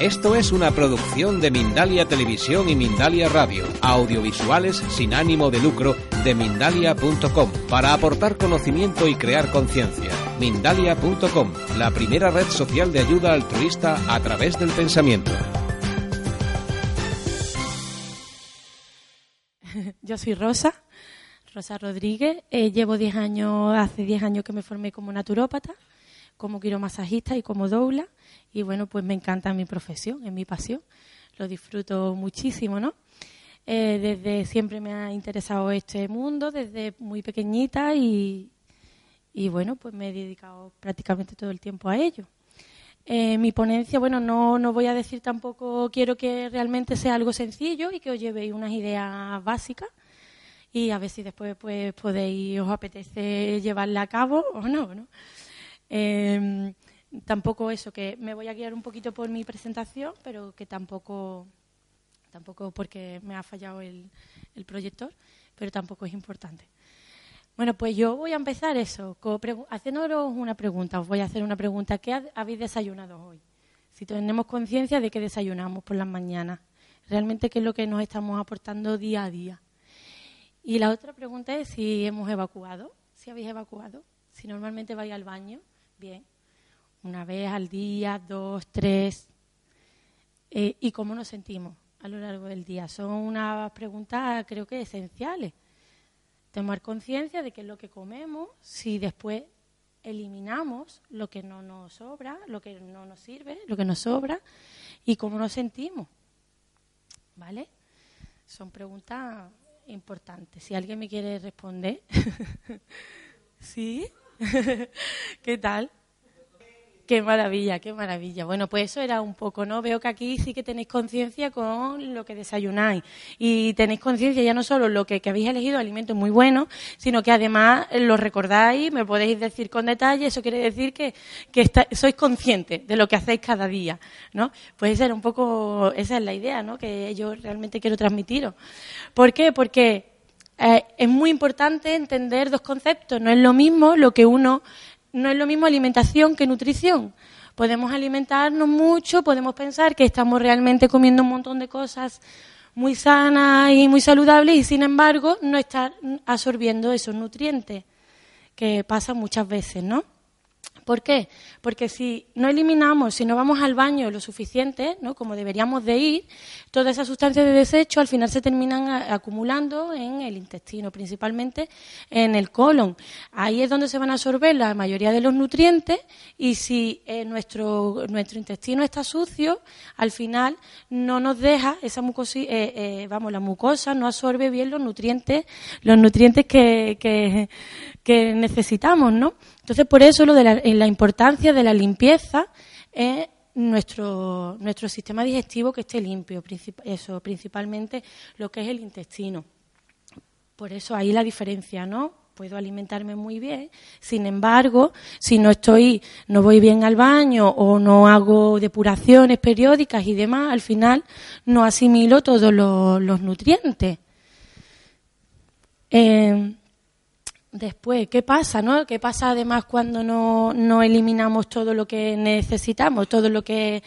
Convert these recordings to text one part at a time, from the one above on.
Esto es una producción de Mindalia Televisión y Mindalia Radio, audiovisuales sin ánimo de lucro de mindalia.com, para aportar conocimiento y crear conciencia. Mindalia.com, la primera red social de ayuda altruista a través del pensamiento. Yo soy Rosa, Rosa Rodríguez. Eh, llevo 10 años, hace 10 años que me formé como naturópata, como quiromasajista y como doula. Y bueno, pues me encanta mi profesión, es mi pasión. Lo disfruto muchísimo, ¿no? Eh, desde siempre me ha interesado este mundo, desde muy pequeñita y, y bueno, pues me he dedicado prácticamente todo el tiempo a ello. Eh, mi ponencia, bueno, no, no voy a decir tampoco, quiero que realmente sea algo sencillo y que os llevéis unas ideas básicas y a ver si después pues podéis, os apetece llevarla a cabo o no, ¿no? Eh, tampoco eso, que me voy a guiar un poquito por mi presentación, pero que tampoco, tampoco porque me ha fallado el, el proyector, pero tampoco es importante. Bueno, pues yo voy a empezar eso, haciéndoos una pregunta. Os voy a hacer una pregunta. ¿Qué habéis desayunado hoy? Si tenemos conciencia de que desayunamos por las mañanas, realmente qué es lo que nos estamos aportando día a día. Y la otra pregunta es si hemos evacuado, si habéis evacuado, si normalmente vais al baño, bien, una vez al día, dos, tres, eh, y cómo nos sentimos a lo largo del día. Son unas preguntas creo que esenciales tomar conciencia de qué es lo que comemos, si después eliminamos lo que no nos sobra, lo que no nos sirve, lo que nos sobra y cómo nos sentimos. ¿Vale? Son preguntas importantes. Si alguien me quiere responder. ¿Sí? ¿Qué tal? Qué maravilla, qué maravilla. Bueno, pues eso era un poco, ¿no? Veo que aquí sí que tenéis conciencia con lo que desayunáis. Y tenéis conciencia ya no solo lo que, habéis elegido alimentos muy buenos, sino que además lo recordáis, me podéis decir con detalle. Eso quiere decir que, que sois conscientes de lo que hacéis cada día, ¿no? Pues esa era un poco, esa es la idea, ¿no? Que yo realmente quiero transmitiros. ¿Por qué? Porque eh, es muy importante entender dos conceptos. No es lo mismo lo que uno no es lo mismo alimentación que nutrición. Podemos alimentarnos mucho, podemos pensar que estamos realmente comiendo un montón de cosas muy sanas y muy saludables y sin embargo no estar absorbiendo esos nutrientes, que pasa muchas veces, ¿no? ¿Por qué? Porque si no eliminamos, si no vamos al baño lo suficiente, ¿no? como deberíamos de ir, todas esas sustancias de desecho al final se terminan acumulando en el intestino, principalmente en el colon. Ahí es donde se van a absorber la mayoría de los nutrientes y si eh, nuestro, nuestro intestino está sucio, al final no nos deja esa mucosa, eh, eh, vamos, la mucosa no absorbe bien los nutrientes, los nutrientes que, que, que necesitamos, ¿no? Entonces, por eso lo de la, importancia de la limpieza es nuestro, nuestro sistema digestivo que esté limpio, eso, principalmente lo que es el intestino. Por eso ahí la diferencia, ¿no? Puedo alimentarme muy bien, sin embargo, si no estoy, no voy bien al baño o no hago depuraciones periódicas y demás, al final no asimilo todos los, nutrientes. Eh, Después, ¿qué pasa, no? ¿Qué pasa además cuando no, no eliminamos todo lo que necesitamos, todo lo que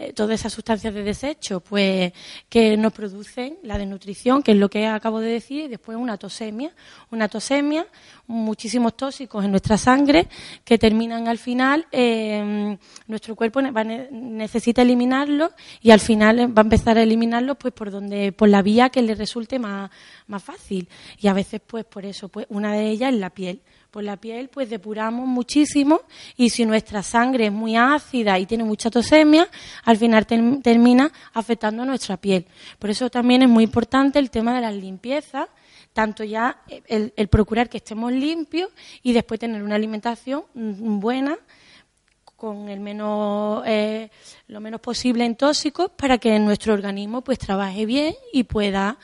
eh, todas esas sustancias de desecho, pues que nos producen la desnutrición, que es lo que acabo de decir, y después una tosemia, una tosemia, muchísimos tóxicos en nuestra sangre que terminan al final, eh, nuestro cuerpo necesita eliminarlos y al final va a empezar a eliminarlos pues por donde, por la vía que le resulte más, más fácil. Y a veces pues por eso, pues una de ellas es la piel por la piel pues depuramos muchísimo y si nuestra sangre es muy ácida y tiene mucha tosemia, al final termina afectando a nuestra piel. Por eso también es muy importante el tema de las limpiezas, tanto ya el, procurar que estemos limpios y después tener una alimentación buena con el menos eh, lo menos posible en tóxicos para que nuestro organismo pues trabaje bien y pueda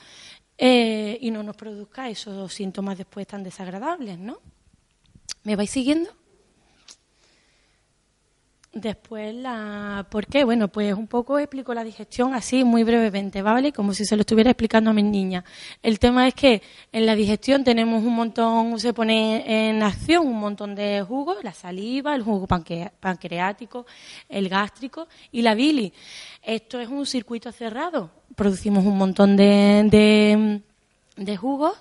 eh, y no nos produzca esos síntomas después tan desagradables, ¿no? ¿Me vais siguiendo? Después, la, ¿por qué? Bueno, pues un poco explico la digestión así muy brevemente, ¿vale? Como si se lo estuviera explicando a mis niñas. El tema es que en la digestión tenemos un montón, se pone en acción un montón de jugos, la saliva, el jugo pancreático, el gástrico y la bilis. Esto es un circuito cerrado. Producimos un montón de, de, de jugos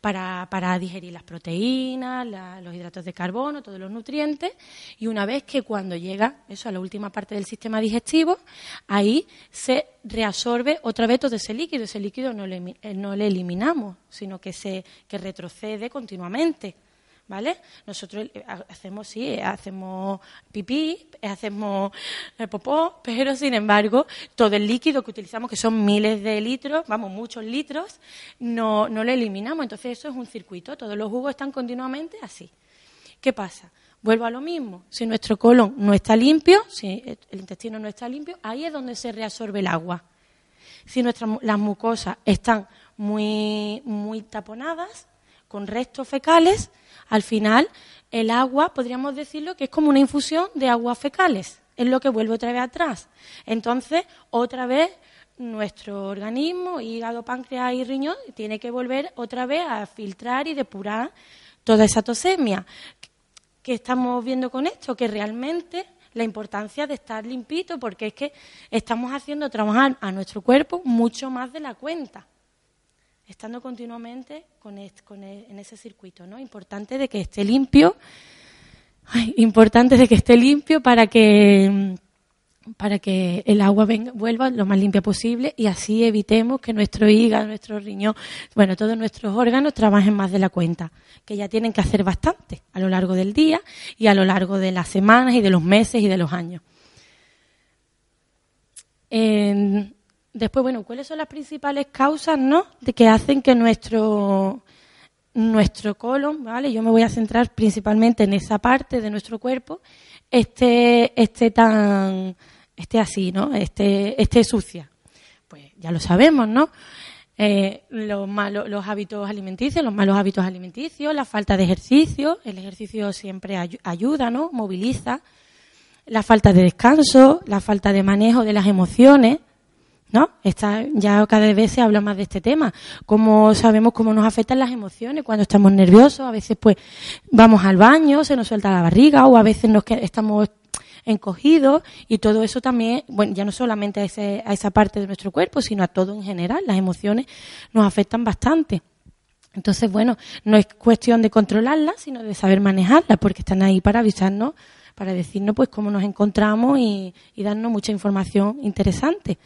para, para digerir las proteínas, los hidratos de carbono, todos los nutrientes, y una vez que cuando llega eso a la última parte del sistema digestivo, ahí se reabsorbe otra vez todo ese líquido. Ese líquido no le, eh, no le eliminamos, sino que se que retrocede continuamente. ¿Vale? Nosotros eh, hacemos, sí, hacemos pipí, hacemos eh, popó, pero sin embargo, todo el líquido que utilizamos, que son miles de litros, vamos, muchos litros, no, no lo eliminamos. Entonces, eso es un circuito. Todos los jugos están continuamente así. ¿Qué pasa? Vuelvo a lo mismo. Si nuestro colon no está limpio, si el intestino no está limpio, ahí es donde se reabsorbe el agua. Si nuestras las mucosas están muy, muy taponadas, con restos fecales, al final el agua, podríamos decirlo que es como una infusión de aguas fecales, es lo que vuelve otra vez atrás. Entonces, otra vez nuestro organismo, hígado, páncreas y riñón, tiene que volver otra vez a filtrar y depurar toda esa tosemia. ¿Qué estamos viendo con esto? Que realmente la importancia de estar limpito, porque es que estamos haciendo trabajar a nuestro cuerpo mucho más de la cuenta estando continuamente con, e, en ese circuito, ¿no? Importante de que esté limpio, importante de que esté limpio para que para que el agua vuelva lo más limpia posible y así evitemos que nuestro hígado, nuestro riñón, bueno, todos nuestros órganos trabajen más de la cuenta, que ya tienen que hacer bastante a lo largo del día y a lo largo de las semanas y de los meses y de los años. Después, bueno, ¿cuáles son las principales causas, no? De que hacen que nuestro nuestro colon, ¿vale? Yo me voy a centrar principalmente en esa parte de nuestro cuerpo, esté, esté tan, esté así, ¿no? Esté, esté sucia. Pues ya lo sabemos, ¿no? Eh, los malos, los hábitos alimenticios, los malos hábitos alimenticios, la falta de ejercicio, el ejercicio siempre ayuda, ¿no? Moviliza, la falta de descanso, la falta de manejo de las emociones, ¿no? Está, ya cada vez se habla más de este tema. Cómo sabemos cómo nos afectan las emociones cuando estamos nerviosos. A veces, pues, vamos al baño, se nos suelta la barriga, o a veces nos estamos encogidos, y todo eso también, bueno, ya no solamente a, ese, a esa parte de nuestro cuerpo, sino a todo en general. Las emociones nos afectan bastante. Entonces, bueno, no es cuestión de controlarlas, sino de saber manejarlas, porque están ahí para avisarnos, para decirnos, pues, cómo nos encontramos y, y darnos mucha información interesante.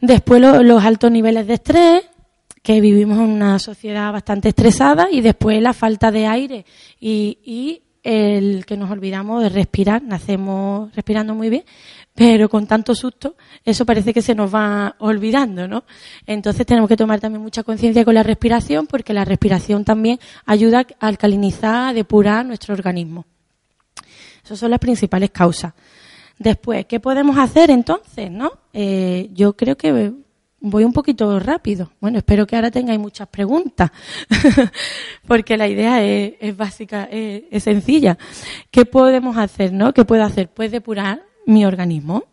Después los altos niveles de estrés, que vivimos en una sociedad bastante estresada, y después la falta de aire y, y el que nos olvidamos de respirar, nacemos respirando muy bien, pero con tanto susto, eso parece que se nos va olvidando, ¿no? Entonces tenemos que tomar también mucha conciencia con la respiración, porque la respiración también ayuda a alcalinizar, a depurar nuestro organismo. Esas son las principales causas. Después, ¿qué podemos hacer entonces? ¿no? Eh, yo creo que voy un poquito rápido. Bueno, espero que ahora tengáis muchas preguntas, porque la idea es, básica, es, sencilla. ¿Qué podemos hacer, no? ¿Qué puedo hacer? Pues depurar mi organismo.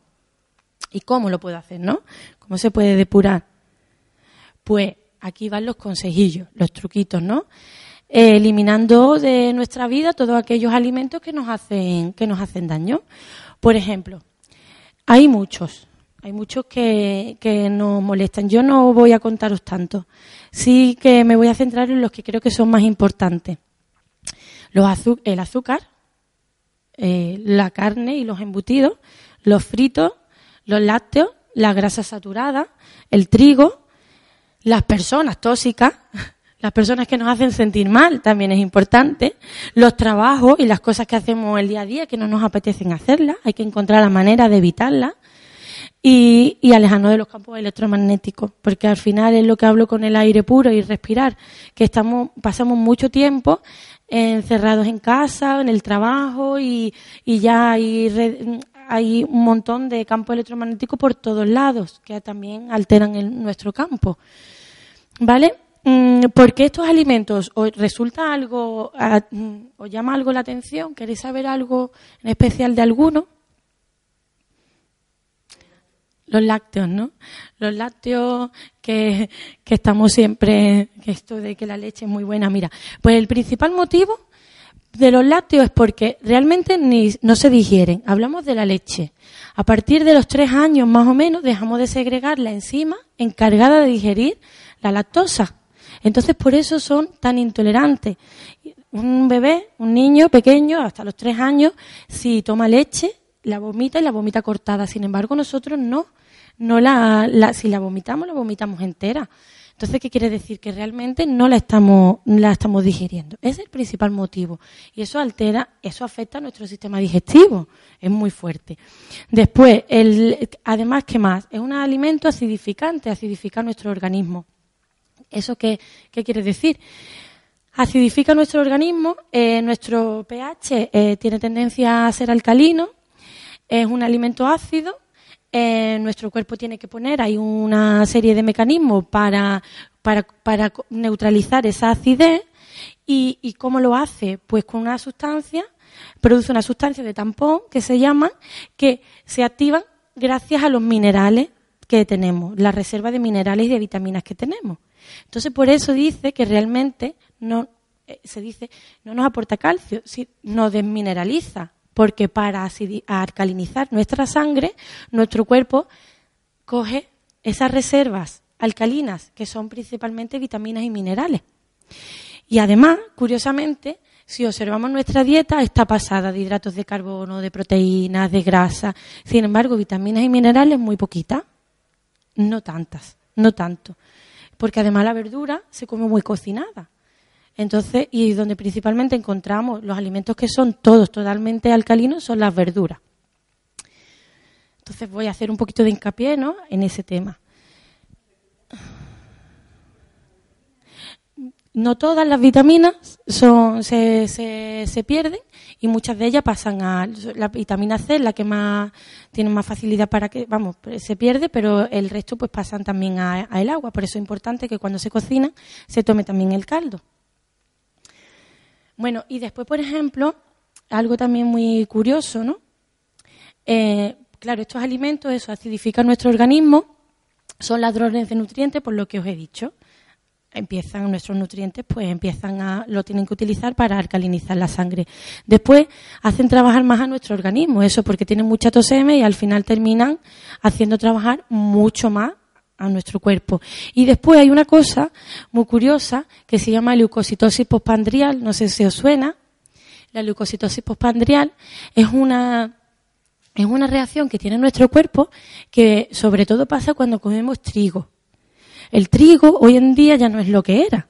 ¿Y cómo lo puedo hacer, no? ¿Cómo se puede depurar? Pues aquí van los consejillos, los truquitos, ¿no? eliminando de nuestra vida todos aquellos alimentos que nos hacen, que nos hacen daño. Por ejemplo, hay muchos, hay muchos que, que nos molestan. Yo no voy a contaros tanto. Sí que me voy a centrar en los que creo que son más importantes. Los el azúcar, eh, la carne y los embutidos, los fritos, los lácteos, la grasa saturada, el trigo, las personas tóxicas, las personas que nos hacen sentir mal también es importante. Los trabajos y las cosas que hacemos el día a día que no nos apetecen hacerlas, hay que encontrar la manera de evitarlas. Y, y alejarnos de los campos electromagnéticos, porque al final es lo que hablo con el aire puro y respirar, que estamos, pasamos mucho tiempo encerrados en casa, en el trabajo y, y ya hay, hay un montón de campos electromagnéticos por todos lados que también alteran el, nuestro campo. ¿Vale? Mm, porque estos alimentos os resulta algo, mm, os llama algo la atención? ¿Queréis saber algo en especial de alguno? Los lácteos, ¿no? Los lácteos que, que estamos siempre, que esto de que la leche es muy buena. Mira, pues el principal motivo de los lácteos es porque realmente ni, no se digieren. Hablamos de la leche. A partir de los tres años más o menos dejamos de segregar la enzima encargada de digerir la lactosa. Entonces por eso son tan intolerantes. Un bebé, un niño pequeño, hasta los tres años, si toma leche, la vomita y la vomita cortada. Sin embargo, nosotros no. no la, si la vomitamos, la vomitamos entera. Entonces, ¿qué quiere decir? Que realmente no la estamos, la estamos digiriendo. Es el principal motivo. Y eso altera, eso afecta a nuestro sistema digestivo. Es muy fuerte. Después, el, además, ¿qué más? Es un alimento acidificante, acidifica nuestro organismo. ¿Eso qué, qué quiere decir? Acidifica nuestro organismo, eh, nuestro pH eh, tiene tendencia a ser alcalino, es un alimento ácido eh, nuestro cuerpo tiene que poner, hay una serie de mecanismos para, para, para neutralizar esa acidez. ¿Y, ¿Y cómo lo hace? Pues con una sustancia, produce una sustancia de tampón que se llama, que se activan gracias a los minerales que tenemos, la reserva de minerales y de vitaminas que tenemos. Entonces, por eso dice que realmente no, eh, se dice, no nos aporta calcio, si nos desmineraliza porque para alcalinizar nuestra sangre, nuestro cuerpo coge esas reservas alcalinas, que son principalmente vitaminas y minerales. Y además, curiosamente, si observamos nuestra dieta, está pasada de hidratos de carbono, de proteínas, de grasa. Sin embargo, vitaminas y minerales muy poquitas. No tantas, no tanto. Porque además la verdura se come muy cocinada. Entonces, y donde principalmente encontramos los alimentos que son todos totalmente alcalinos son las verduras. Entonces voy a hacer un poquito de hincapié ¿no? en ese tema. No todas las vitaminas son, se, se, se, pierden y muchas de ellas pasan a la vitamina C, la que más tiene más facilidad para que, vamos, se pierde, pero el resto pues pasan también al agua. Por eso es importante que cuando se cocina se tome también el caldo. Bueno, y después, por ejemplo, algo también muy curioso, ¿no? Eh, claro, estos alimentos, eso, acidifican nuestro organismo, son ladrones de nutrientes, por lo que os he dicho. Empiezan nuestros nutrientes, pues empiezan a, lo tienen que utilizar para alcalinizar la sangre. Después hacen trabajar más a nuestro organismo, eso porque tienen mucha toseme y al final terminan haciendo trabajar mucho más a nuestro cuerpo. Y después hay una cosa muy curiosa que se llama leucocitosis postpandrial, no sé si os suena. La leucocitosis postpandrial es una es una reacción que tiene nuestro cuerpo que sobre todo pasa cuando comemos trigo. El trigo hoy en día ya no es lo que era,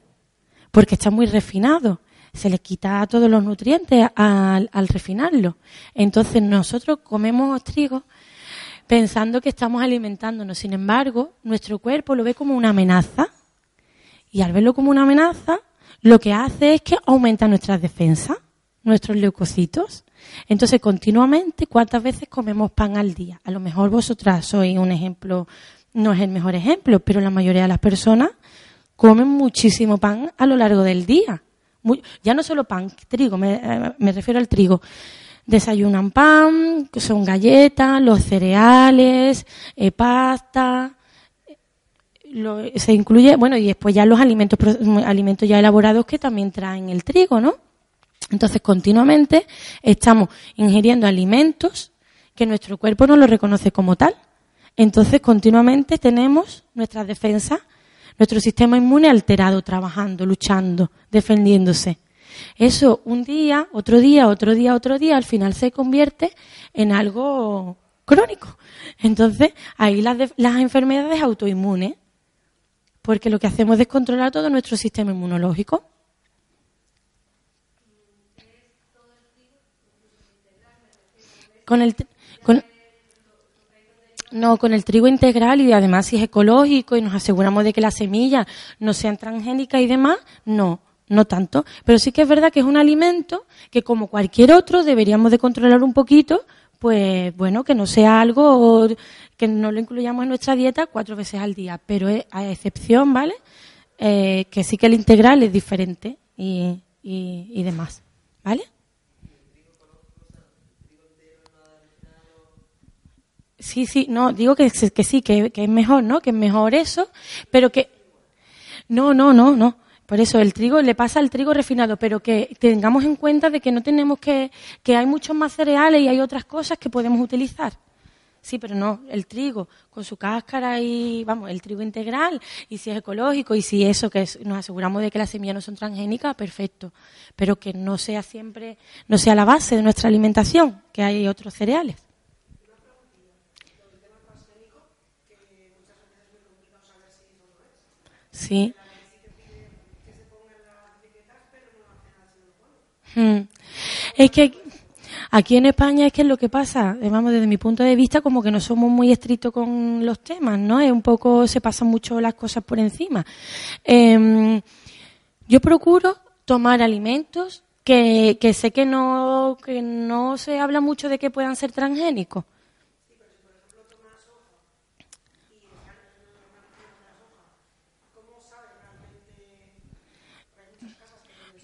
porque está muy refinado. Se le quita todos los nutrientes al, al refinarlo. Entonces nosotros comemos trigo pensando que estamos alimentándonos. Sin embargo, nuestro cuerpo lo ve como una amenaza y al verlo como una amenaza, lo que hace es que aumenta nuestras defensas, nuestros leucocitos. Entonces, continuamente, ¿cuántas veces comemos pan al día? A lo mejor vosotras sois un ejemplo, no es el mejor ejemplo, pero la mayoría de las personas comen muchísimo pan a lo largo del día. ya no solo pan, trigo, me, eh, me refiero al trigo desayunan pan, son galletas, los cereales, eh, pasta, lo, se incluye, bueno, y después ya los alimentos, alimentos ya elaborados que también traen el trigo, ¿no? Entonces, continuamente estamos ingiriendo alimentos que nuestro cuerpo no lo reconoce como tal. Entonces, continuamente tenemos nuestras defensas, nuestro sistema inmune alterado, trabajando, luchando, defendiéndose. Eso un día, otro día, otro día, otro día, al final se convierte en algo crónico. Entonces, ahí las, las enfermedades autoinmunes, porque lo que hacemos es controlar todo nuestro sistema inmunológico. Con el, con, no, con el trigo integral y además si es ecológico y nos aseguramos de que las semillas no sean transgénicas y demás, no no tanto, pero sí que es verdad que es un alimento que como cualquier otro deberíamos de controlar un poquito, pues bueno, que no sea algo que no lo incluyamos en nuestra dieta cuatro veces al día, pero a excepción, ¿vale? Eh, que sí que el integral es diferente y, y, y demás, ¿vale? Sí, sí, no, digo que, que sí, que, que es mejor, ¿no? Que es mejor eso, pero que... No, no, no, no. Por eso el trigo le pasa al trigo refinado, pero que tengamos en cuenta de que no tenemos que, que hay muchos más cereales y hay otras cosas que podemos utilizar. Sí, pero no, el trigo con su cáscara y, vamos, el trigo integral y si es ecológico y si eso, que nos aseguramos de que las semillas no son transgénicas, perfecto. Pero que no sea siempre, no sea la base de nuestra alimentación, que hay otros cereales. Sí. Hmm. Es que aquí en España es que es lo que pasa, eh, vamos, desde mi punto de vista, como que no somos muy estrictos con los temas, ¿no? Es un poco, se pasan mucho las cosas por encima. Em, yo procuro tomar alimentos que, que sé que no, que no se habla mucho de que puedan ser transgénicos.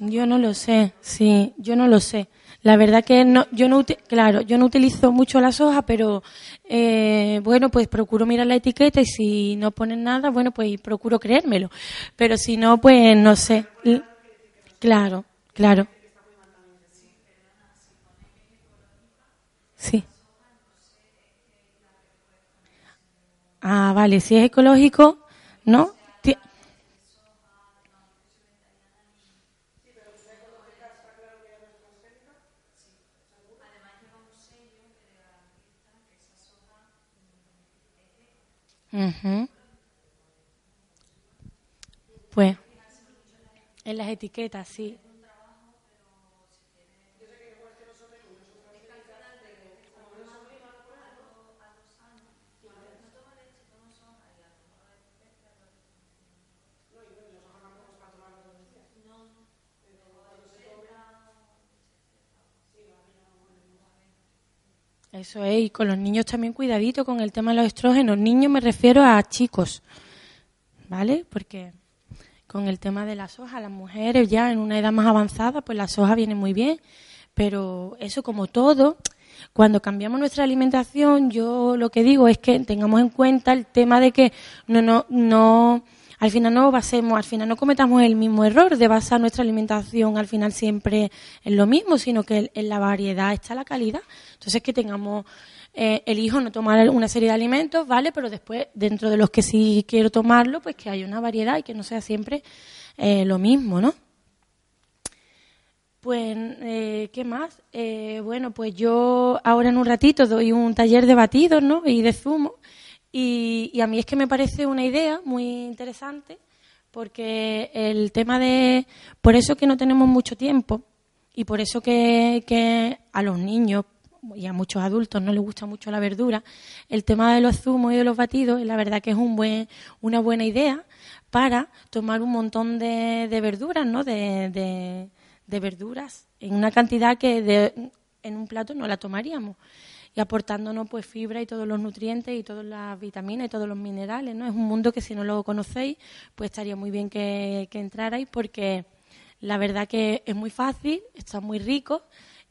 Yo no lo sé, sí, yo no lo sé. La verdad que no, yo no, claro, yo no utilizo mucho la soja, pero eh, bueno, pues procuro mirar la etiqueta y si no ponen nada, bueno, pues procuro creérmelo. Pero si no, pues no sé. Claro, claro. Sí. Ah, vale, si es ecológico, ¿no? Pues en las etiquetas, sí. Eso es, y con los niños también cuidadito con el tema de los estrógenos. Niños me refiero a chicos, ¿vale? Porque con el tema de la soja, las mujeres ya en una edad más avanzada, pues la soja viene muy bien, pero eso como todo, cuando cambiamos nuestra alimentación, yo lo que digo es que tengamos en cuenta el tema de que no, no, no al final no basemos, al final no cometamos el mismo error de basar nuestra alimentación al final siempre en lo mismo, sino que en la variedad está la calidad. Entonces que tengamos eh, el hijo no tomar una serie de alimentos, vale, pero después dentro de los que sí quiero tomarlo, pues que haya una variedad y que no sea siempre eh, lo mismo, ¿no? Pues, eh, ¿qué más? bueno, pues yo ahora en un ratito doy un taller de batidos, ¿no? Y de zumo. Y, a mí es que me parece una idea muy interesante porque el tema de, por eso que no tenemos mucho tiempo y por eso que, a los niños y a muchos adultos no les gusta mucho la verdura, el tema de los zumos y de los batidos, la verdad que es un buen, una buena idea para tomar un montón de, verduras, ¿no? De, de, verduras en una cantidad que en un plato no la tomaríamos y aportándonos pues fibra y todos los nutrientes y todas las vitaminas y todos los minerales, ¿no? Es un mundo que si no lo conocéis, pues estaría muy bien que, que entrarais porque la verdad que es muy fácil, está muy rico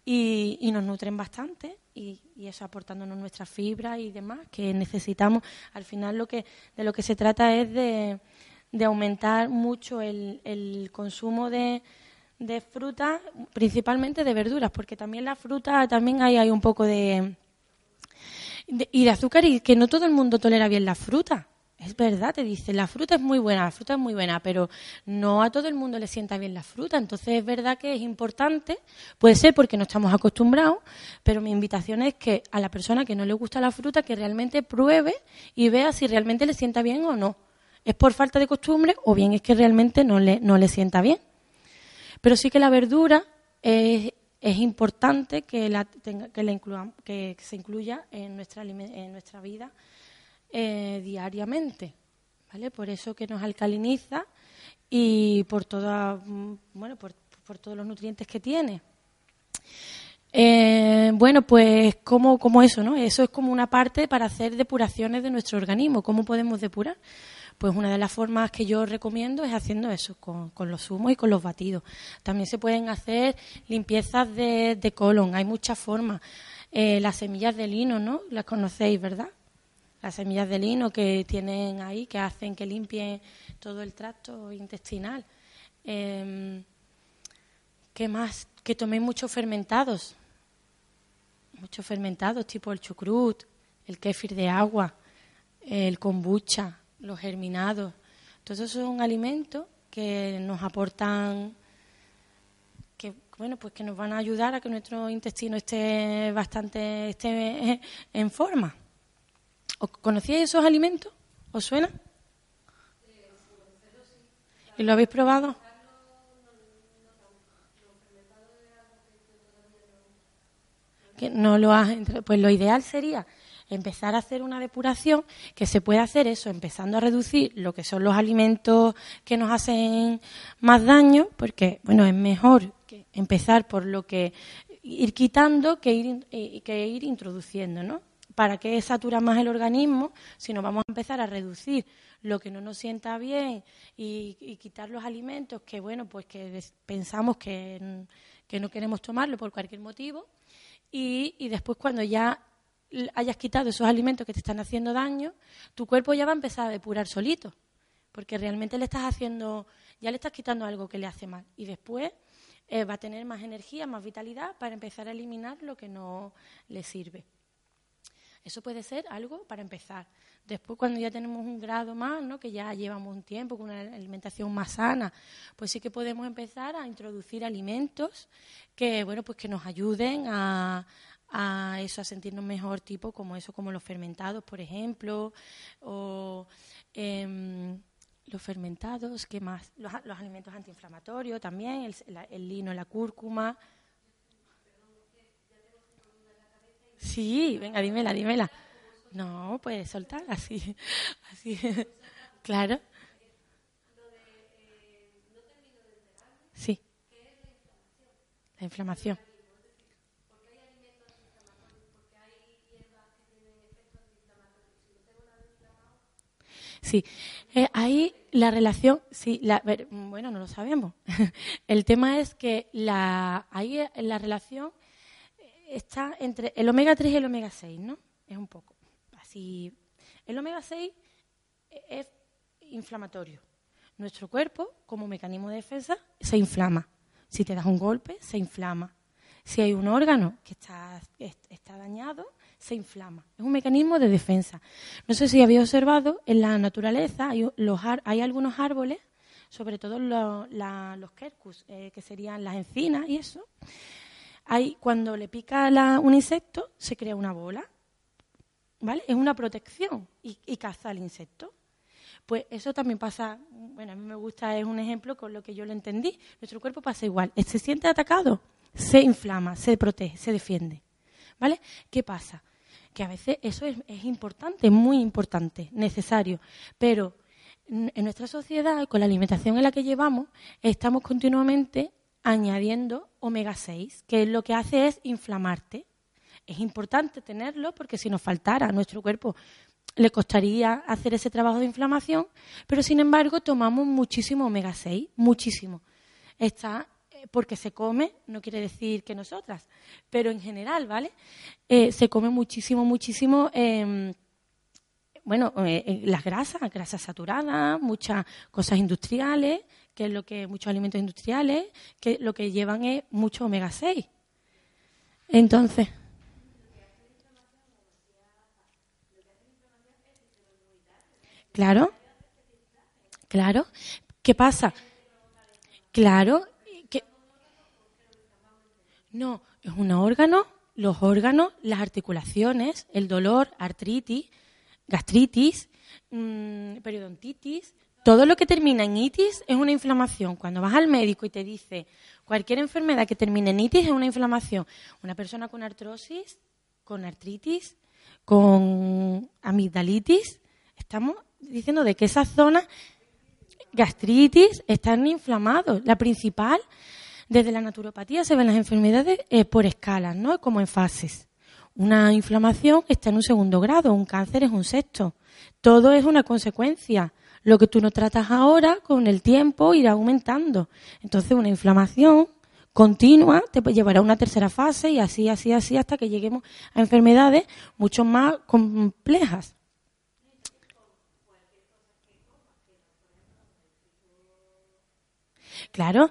y, y nos nutren bastante y, eso aportándonos nuestras fibras y demás que necesitamos. Al final lo que de lo que se trata es de, de aumentar mucho el, el consumo de, de frutas, principalmente de verduras, porque también la fruta también hay, hay un poco de, y de azúcar y que no todo el mundo tolera bien la fruta. Es verdad, te dice, la fruta es muy buena, la fruta es muy buena, pero no a todo el mundo le sienta bien la fruta. Entonces es verdad que es importante, puede ser porque no estamos acostumbrados, pero mi invitación es que a la persona que no le gusta la fruta, que realmente pruebe y vea si realmente le sienta bien o no. ¿Es por falta de costumbre o bien es que realmente no le, no le sienta bien? Pero sí que la verdura es, es importante que, la, que, la que se incluya en nuestra, en nuestra vida eh, diariamente. ¿vale? Por eso que nos alcaliniza y por, toda, bueno, por, todos los nutrientes que tiene. Eh, bueno, pues como, como eso, ¿no? Eso es como una parte para hacer depuraciones de nuestro organismo. ¿Cómo podemos depurar? Pues una de las formas que yo recomiendo es haciendo eso, con, los zumos y con los batidos. También se pueden hacer limpiezas de, colon, hay muchas formas. Eh, las semillas de lino, ¿no? Las conocéis, ¿verdad? las semillas de lino que tienen ahí, que hacen que limpien todo el tracto intestinal. Em, ¿Qué más? Que toméis muchos fermentados, muchos fermentados, tipo el chucrut, el kéfir de agua, el kombucha, los germinados. Esos son alimentos que nos aportan que bueno pues que nos van a ayudar a que nuestro intestino esté bastante esté en forma. ¿Conocíais esos alimentos? ¿Os suena? ¿Y lo habéis probado? Que no lo has pues lo ideal sería empezar a hacer una depuración que se puede hacer eso, empezando a reducir lo que son los alimentos que nos hacen más daño, porque bueno, es mejor empezar por lo que ir quitando que ir, eh, que ir introduciendo, ¿no? ¿Para qué satura más el organismo si nos vamos a empezar a reducir lo que no nos sienta bien y, quitar los alimentos que, bueno, pues que pensamos que, que, no queremos tomarlo por cualquier motivo? Y, y después cuando ya hayas quitado esos alimentos que te están haciendo daño, tu cuerpo ya va a empezar a depurar solito, porque realmente le estás haciendo, ya le estás quitando algo que le hace mal. Y después eh, va a tener más energía, más vitalidad para empezar a eliminar lo que no le sirve. Eso puede ser algo para empezar. Después, cuando ya tenemos un grado más, ¿no? que ya llevamos un tiempo con una alimentación más sana, pues sí que podemos empezar a introducir alimentos que, bueno, pues que nos ayuden a, a eso, a sentirnos mejor, tipo como eso, como los fermentados, por ejemplo, o em, los fermentados, ¿qué más? Los, alimentos antiinflamatorios también, el, el lino, la cúrcuma. Sí, venga, dímela, dímela. No, puedes soltar así, así. claro. Sí. La inflamación. Sí, eh, ahí la relación, sí, la, bueno, no lo sabemos. el tema es que la, ahí la relación está entre el omega 3 y el omega 6, ¿no? Es un poco así. El omega 6 es inflamatorio. Nuestro cuerpo, como mecanismo de defensa, se inflama. Si te das un golpe, se inflama. Si hay un órgano que está dañado, se inflama. Es un mecanismo de defensa. No sé si habéis observado, en la naturaleza hay, los, hay algunos árboles, sobre todo los quercus, eh, que serían las encinas y eso. Hay, cuando le pica un insecto, se crea una bola. ¿Vale? Es una protección y, y caza al insecto. Pues eso también pasa, bueno, a mí me gusta, es un ejemplo con lo que yo lo entendí. Nuestro cuerpo pasa igual. Se siente atacado, se inflama, se protege, se defiende. ¿Vale? ¿Qué pasa? Que a veces eso es, importante, muy importante, necesario, pero en nuestra sociedad, con la alimentación en la que llevamos, estamos continuamente añadiendo omega 6, que lo que hace es inflamarte. Es importante tenerlo porque si nos faltara a nuestro cuerpo le costaría hacer ese trabajo de inflamación, pero sin embargo tomamos muchísimo omega 6, muchísimo. Está porque se come, no quiere decir que nosotras, pero en general, ¿vale? Eh, se come muchísimo, muchísimo, em, bueno, eh, las grasas, grasas saturadas, muchas cosas industriales, que es lo que, muchos alimentos industriales, que lo que llevan es mucho omega 6. Entonces. Claro, claro. ¿Qué pasa? Claro, no, es un órgano, los órganos, las articulaciones, el dolor, artritis, gastritis, mm, periodontitis. Todo lo que termina en itis es una inflamación. Cuando vas al médico y te dice cualquier enfermedad que termine en itis es una inflamación. Una persona con artrosis, con artritis, con amigdalitis, estamos diciendo de que esas zonas gastritis están inflamados. La principal desde la naturopatía se ven las enfermedades eh, por escalas, ¿no? Como en fases. Una inflamación está en un segundo grado, un cáncer es un sexto. Todo es una consecuencia. Lo que tú no tratas ahora, con el tiempo irá aumentando. Entonces, una inflamación continua te llevará a una tercera fase y así, así, así, hasta que lleguemos a enfermedades mucho más complejas. Claro,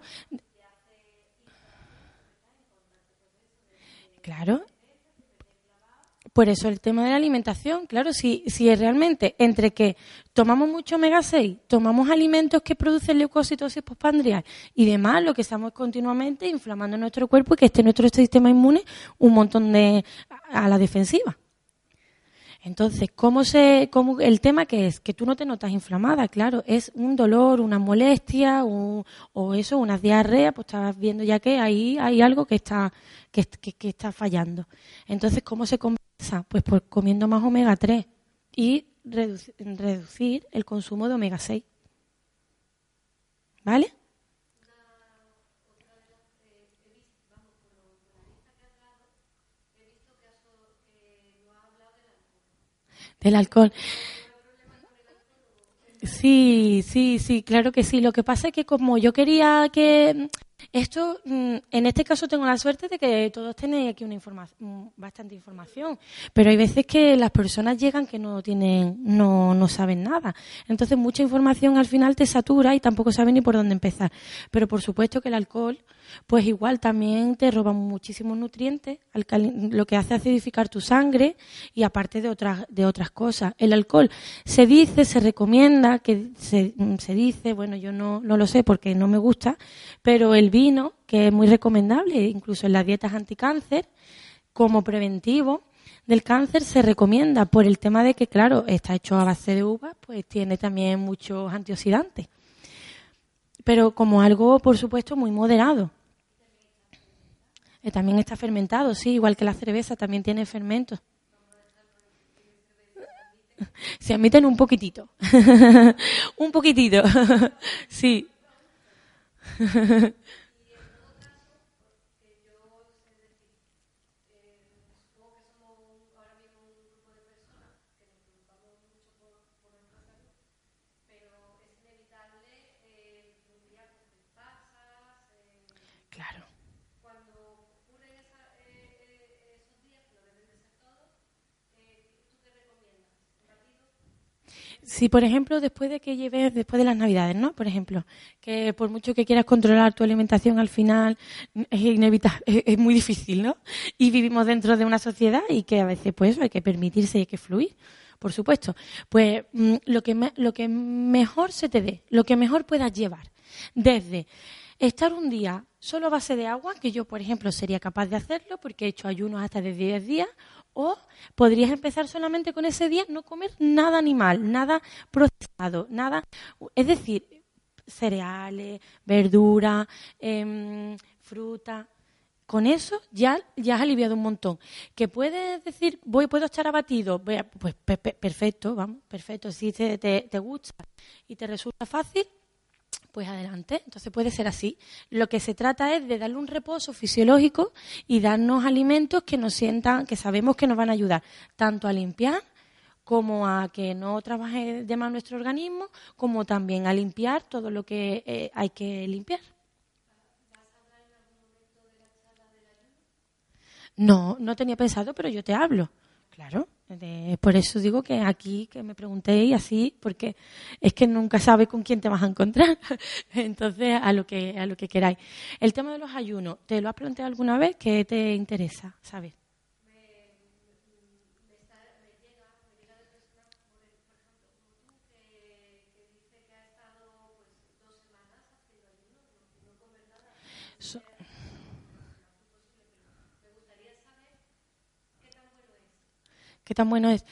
Claro. Por eso el tema de la alimentación, claro, si, si es realmente entre que tomamos mucho omega 6, tomamos alimentos que producen leucocitosis postpandrial y demás, lo que estamos continuamente inflamando nuestro cuerpo y que esté nuestro sistema inmune un montón de a la defensiva. Entonces, ¿cómo se, cómo, el tema que es? Que tú no te notas inflamada, claro, es un dolor, una molestia o eso, una diarrea, pues estás viendo ya que ahí hay algo que está, que, está fallando. Entonces, ¿cómo se compensa? Pues por comiendo más omega 3 y reducir el consumo de omega 6. ¿Vale? Del alcohol. Sí, sí, sí, claro que sí. Lo que pasa es que como yo quería que esto, mm, en este caso tengo la suerte de que todos tenéis aquí una información, mm, bastante información, pero hay veces que las personas llegan que no tienen, no, no saben nada. Entonces mucha información al final te satura y tampoco saben ni por dónde empezar. Pero por supuesto que el alcohol, pues igual también te roba muchísimos nutrientes, lo que hace acidificar tu sangre y aparte de otras, de otras cosas. El alcohol se dice, se recomienda, que se, dice, bueno, yo no, no lo sé porque no me gusta, pero el vino, que es muy recomendable, incluso en las dietas anticáncer, como preventivo del cáncer se recomienda por el tema de que, claro, está hecho a base de uva, pues tiene también muchos antioxidantes. Pero como algo, por supuesto, muy moderado. Eh, también está fermentado, sí, igual que la cerveza, también tiene fermentos. Se admiten un poquitito. un poquitito. sí. Si, por ejemplo, después de que lleves, después de las Navidades, ¿no? Por ejemplo, que por mucho que quieras controlar tu alimentación, al final es inevitable, es, muy difícil, ¿no? Y vivimos dentro de una sociedad y que a veces, pues, hay que permitirse y hay que fluir, por supuesto. Pues mm, lo que, lo que mejor se te dé, lo que mejor puedas llevar, desde estar un día solo a base de agua, que yo, por ejemplo, sería capaz de hacerlo porque he hecho ayunos hasta de 10 días, o podrías empezar solamente con ese día, no comer nada animal, nada procesado, nada. Es decir, cereales, verdura, em, fruta. Con eso ya, ya has aliviado un montón. Que puedes decir, voy, puedo estar abatido. Pues perfecto, vamos, perfecto. Si te, te gusta y te resulta fácil, pues adelante. Entonces puede ser así. Lo que se trata es de darle un reposo fisiológico y darnos alimentos que nos sientan, que sabemos que nos van a ayudar tanto a limpiar como a que no trabaje de más nuestro organismo, como también a limpiar todo lo que eh, hay que limpiar. No, no tenía pensado, pero yo te hablo. Claro por eso digo que aquí que me preguntéis así, porque es que nunca sabes con quién te vas a encontrar. Entonces, a lo que a lo que queráis. El tema de los ayunos, ¿te lo has planteado alguna vez? ¿Qué te interesa saber? ¿Qué tan bueno es?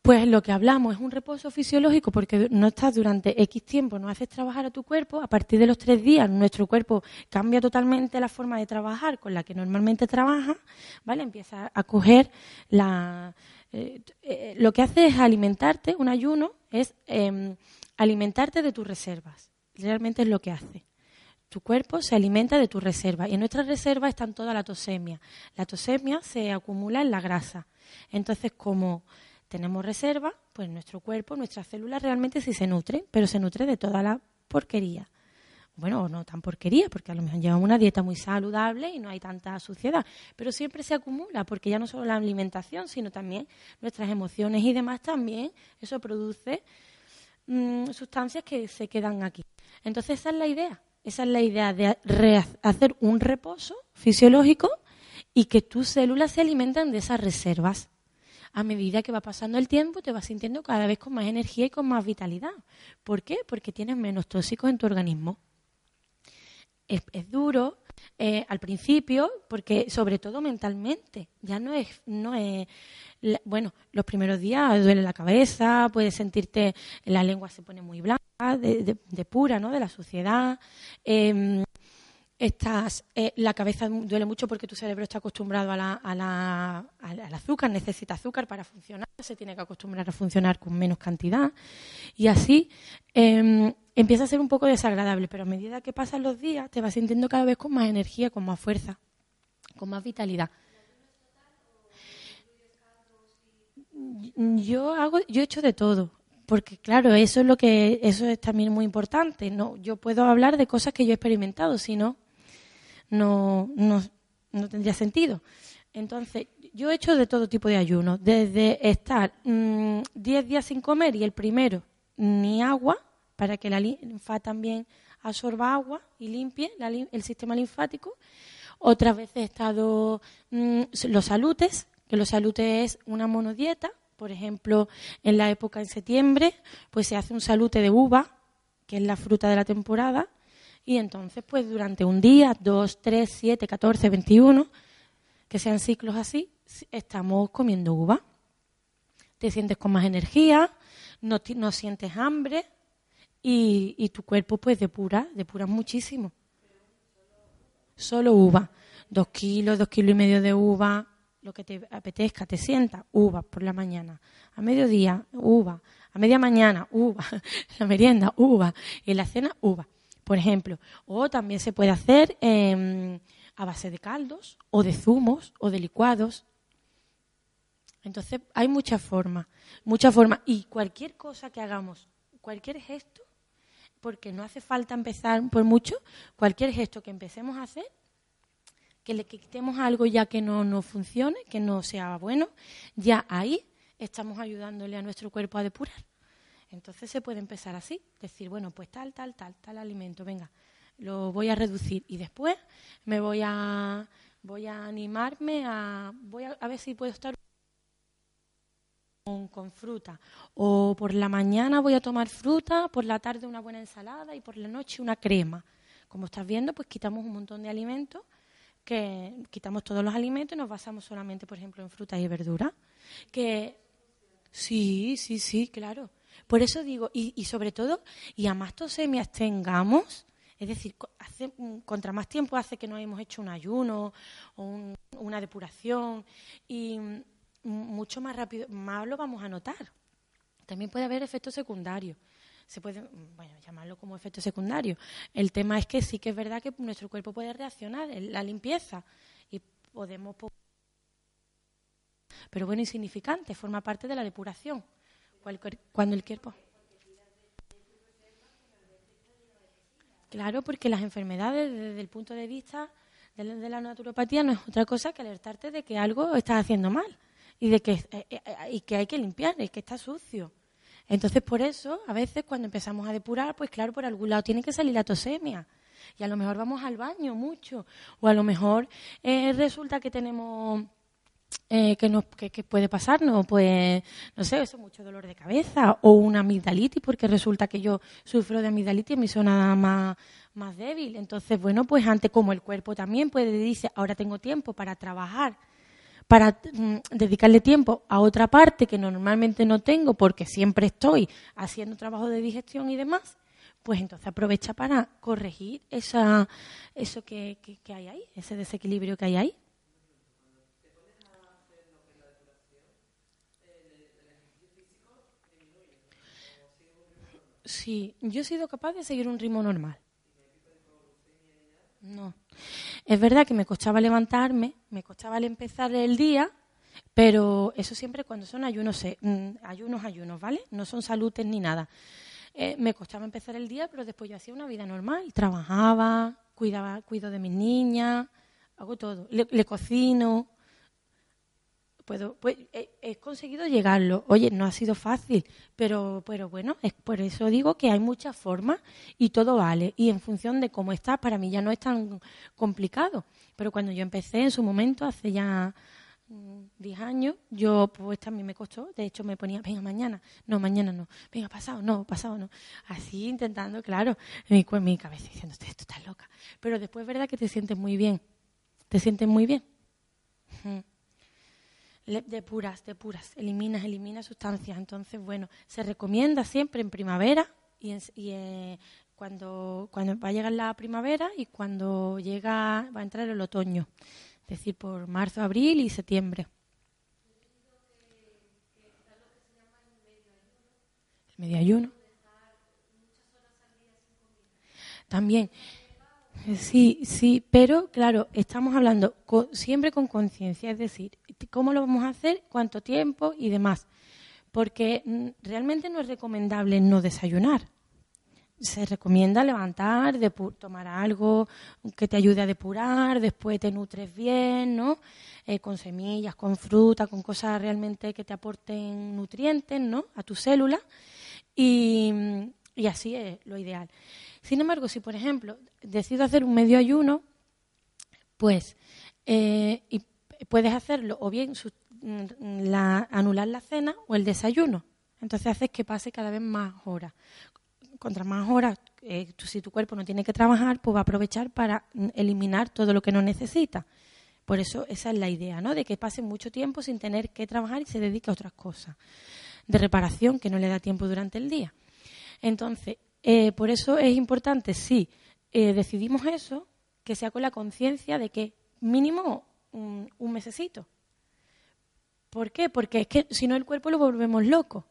Pues lo que hablamos es un reposo fisiológico porque no estás durante X tiempo, no haces trabajar a tu cuerpo. A partir de los tres días, nuestro cuerpo cambia totalmente la forma de trabajar con la que normalmente trabaja, ¿vale? Empieza a coger la. Eh, eh, lo que hace es alimentarte, un ayuno es em, alimentarte de tus reservas. Realmente es lo que hace. Tu cuerpo se alimenta de tus reservas y en nuestras reservas están toda la tosemia. La tosemia se acumula en la grasa. Entonces, como tenemos reserva, pues nuestro cuerpo, nuestras células realmente sí se nutren, pero se nutre de toda la porquería. Bueno, no tan porquería, porque a lo mejor llevamos una dieta muy saludable y no hay tanta suciedad, pero siempre se acumula, porque ya no solo la alimentación, sino también nuestras emociones y demás también, eso produce mm, sustancias que se quedan aquí. Entonces esa es la idea, esa es la idea de hacer un reposo fisiológico y que tus células se alimentan de esas reservas. A medida que va pasando el tiempo, te vas sintiendo cada vez con más energía y con más vitalidad. ¿Por qué? Porque tienes menos tóxicos en tu organismo. Es, duro eh, al principio, porque sobre todo mentalmente, ya no es, no es, bueno, los primeros días duele la cabeza, puedes sentirte, la lengua se pone muy blanca, de, pura, ¿no? De la suciedad. Em, estás, eh, la cabeza duele mucho porque tu cerebro está acostumbrado a la, al azúcar, necesita azúcar para funcionar, se tiene que acostumbrar a funcionar con menos cantidad y así em, empieza a ser un poco desagradable, pero a medida que pasan los días te vas sintiendo cada vez con más energía, con más fuerza, con más vitalidad. Yo hago, yo he hecho de todo, porque claro, eso es lo que, eso es también muy importante. No, yo puedo hablar de cosas que yo he experimentado, si no, no, no, tendría sentido. Entonces, yo he hecho de todo tipo de ayuno, desde estar 10 mm, días sin comer y el primero ni agua, para que la linfa también absorba agua y limpie el sistema linfático. Otras veces he estado mm, los salutes, que los salutes es una monodieta. Por ejemplo, en la época en septiembre, pues se hace un salute de uva, que es la fruta de la temporada, y entonces, pues durante un día, dos, tres, siete, catorce, veintiuno, que sean ciclos así, estamos comiendo uva. Te sientes con más energía, no, no sientes hambre y, y, tu cuerpo pues depura, depura muchísimo. Solo uva. Dos kilos, dos kilos y medio de uva, lo que te apetezca, te sienta, uva por la mañana. A mediodía, uva. A media mañana, uva. la merienda, uva. Y la cena, uva por ejemplo. O también se puede hacer em, a base de caldos, o de zumos, o de licuados. Entonces, hay muchas formas, muchas formas. Y cualquier cosa que hagamos, cualquier gesto, porque no hace falta empezar por mucho, cualquier gesto que empecemos a hacer, que le quitemos algo ya que no nos funcione, que no sea bueno, ya ahí estamos ayudándole a nuestro cuerpo a depurar. Entonces se puede empezar así, decir, bueno, pues tal, tal, tal, tal alimento, venga, lo voy a reducir y después me voy a voy a animarme a voy a, ver si puedo estar con, con, fruta o por la mañana voy a tomar fruta, por la tarde una buena ensalada y por la noche una crema. Como estás viendo, pues quitamos un montón de alimentos que quitamos todos los alimentos y nos basamos solamente, por ejemplo, en frutas y verduras. Que sí, sí, sí, claro. Por eso digo, y, sobre todo, y a más tosemias tengamos, es decir, hace, mm, contra más tiempo hace que no hemos hecho un ayuno o una depuración, y mm, mucho más rápido, más lo vamos a notar. También puede haber efectos secundarios. Se puede, mm, bueno, llamarlo como efecto secundario. El tema es que sí que es verdad que nuestro cuerpo puede reaccionar en la limpieza y podemos pero bueno, insignificante, forma parte de la depuración cuando el cuerpo. Claro, porque las enfermedades, desde el punto de vista de la naturopatía, no es otra cosa que alertarte de que algo estás haciendo mal y de que, eh, eh, y que hay que limpiar, y que está sucio. Entonces, por eso, a veces cuando empezamos a depurar, pues claro, por algún lado tiene que salir la tosemia. Y a lo mejor vamos al baño mucho. O a lo mejor eh, resulta que tenemos eh, que, nos, que, puede pasarnos, pues, no sé, eso, mucho dolor de cabeza o una amigdalitis, porque resulta que yo sufro de amigdalitis en mi zona más, más débil. Entonces, bueno, pues antes como el cuerpo también puede decir, ahora tengo tiempo para trabajar, para mm, dedicarle tiempo a otra parte que normalmente no tengo porque siempre estoy haciendo trabajo de digestión y demás, pues entonces aprovecha para corregir esa, eso que, que hay ahí, ese desequilibrio que hay ahí. Sí, yo he sido capaz de seguir un ritmo normal. No. Es verdad que me costaba levantarme, me costaba empezar el día, pero eso siempre cuando son ayunos, mm, ayunos, ayunos, ¿vale? No son salutes ni nada. Eh, me costaba empezar el día, pero después yo hacía una vida normal. Trabajaba, cuidaba, cuido de mis niñas, hago todo. Le, le cocino, puedo, pues he, conseguido llegarlo. Oye, no ha sido fácil, pero, pero bueno, es por eso digo que hay muchas formas y todo vale. Y en función de cómo estás, para mí ya no es tan complicado. Pero cuando yo empecé en su momento, hace ya 10 mm, años, yo pues también me costó. De hecho, me ponía, venga, mañana, no, mañana no, venga, pasado, no, pasado no. Así intentando, claro, en mi, mi cabeza diciendo, esto está loca. Pero después es verdad que te sientes muy bien. Te sientes muy bien. Depuras, depuras, eliminas, eliminas sustancias. Entonces, bueno, se recomienda siempre en primavera y, eh, cuando, cuando va a llegar la primavera y cuando llega, va a entrar el otoño, es decir, por marzo, abril y septiembre. El medio ayuno. También, Sí, sí, pero claro, estamos hablando siempre con conciencia, es decir, cómo lo vamos a hacer, cuánto tiempo y demás. Porque mm, realmente no es recomendable no desayunar. Se recomienda levantar, tomar algo que te ayude a depurar, después te nutres bien, ¿no? Eh, con semillas, con fruta, con cosas realmente que te aporten nutrientes, ¿no? A tu célula. Y, y así es lo ideal. Sin embargo, si por ejemplo decido hacer un medio ayuno, pues eh, puedes hacerlo o bien mm, la, anular la cena o el desayuno. Entonces haces que pase cada vez más horas. Contra más horas, eh, si tu cuerpo no tiene que trabajar, pues va a aprovechar para mm, eliminar todo lo que no necesita. Por eso esa es la idea, ¿no? De que pase mucho tiempo sin tener que trabajar y se dedique a otras cosas de reparación que no le da tiempo durante el día. Entonces, eh, por eso es importante, si eh, decidimos eso, que sea con la conciencia de que mínimo un, mesecito. ¿Por qué? Porque es que si no el cuerpo lo volvemos loco.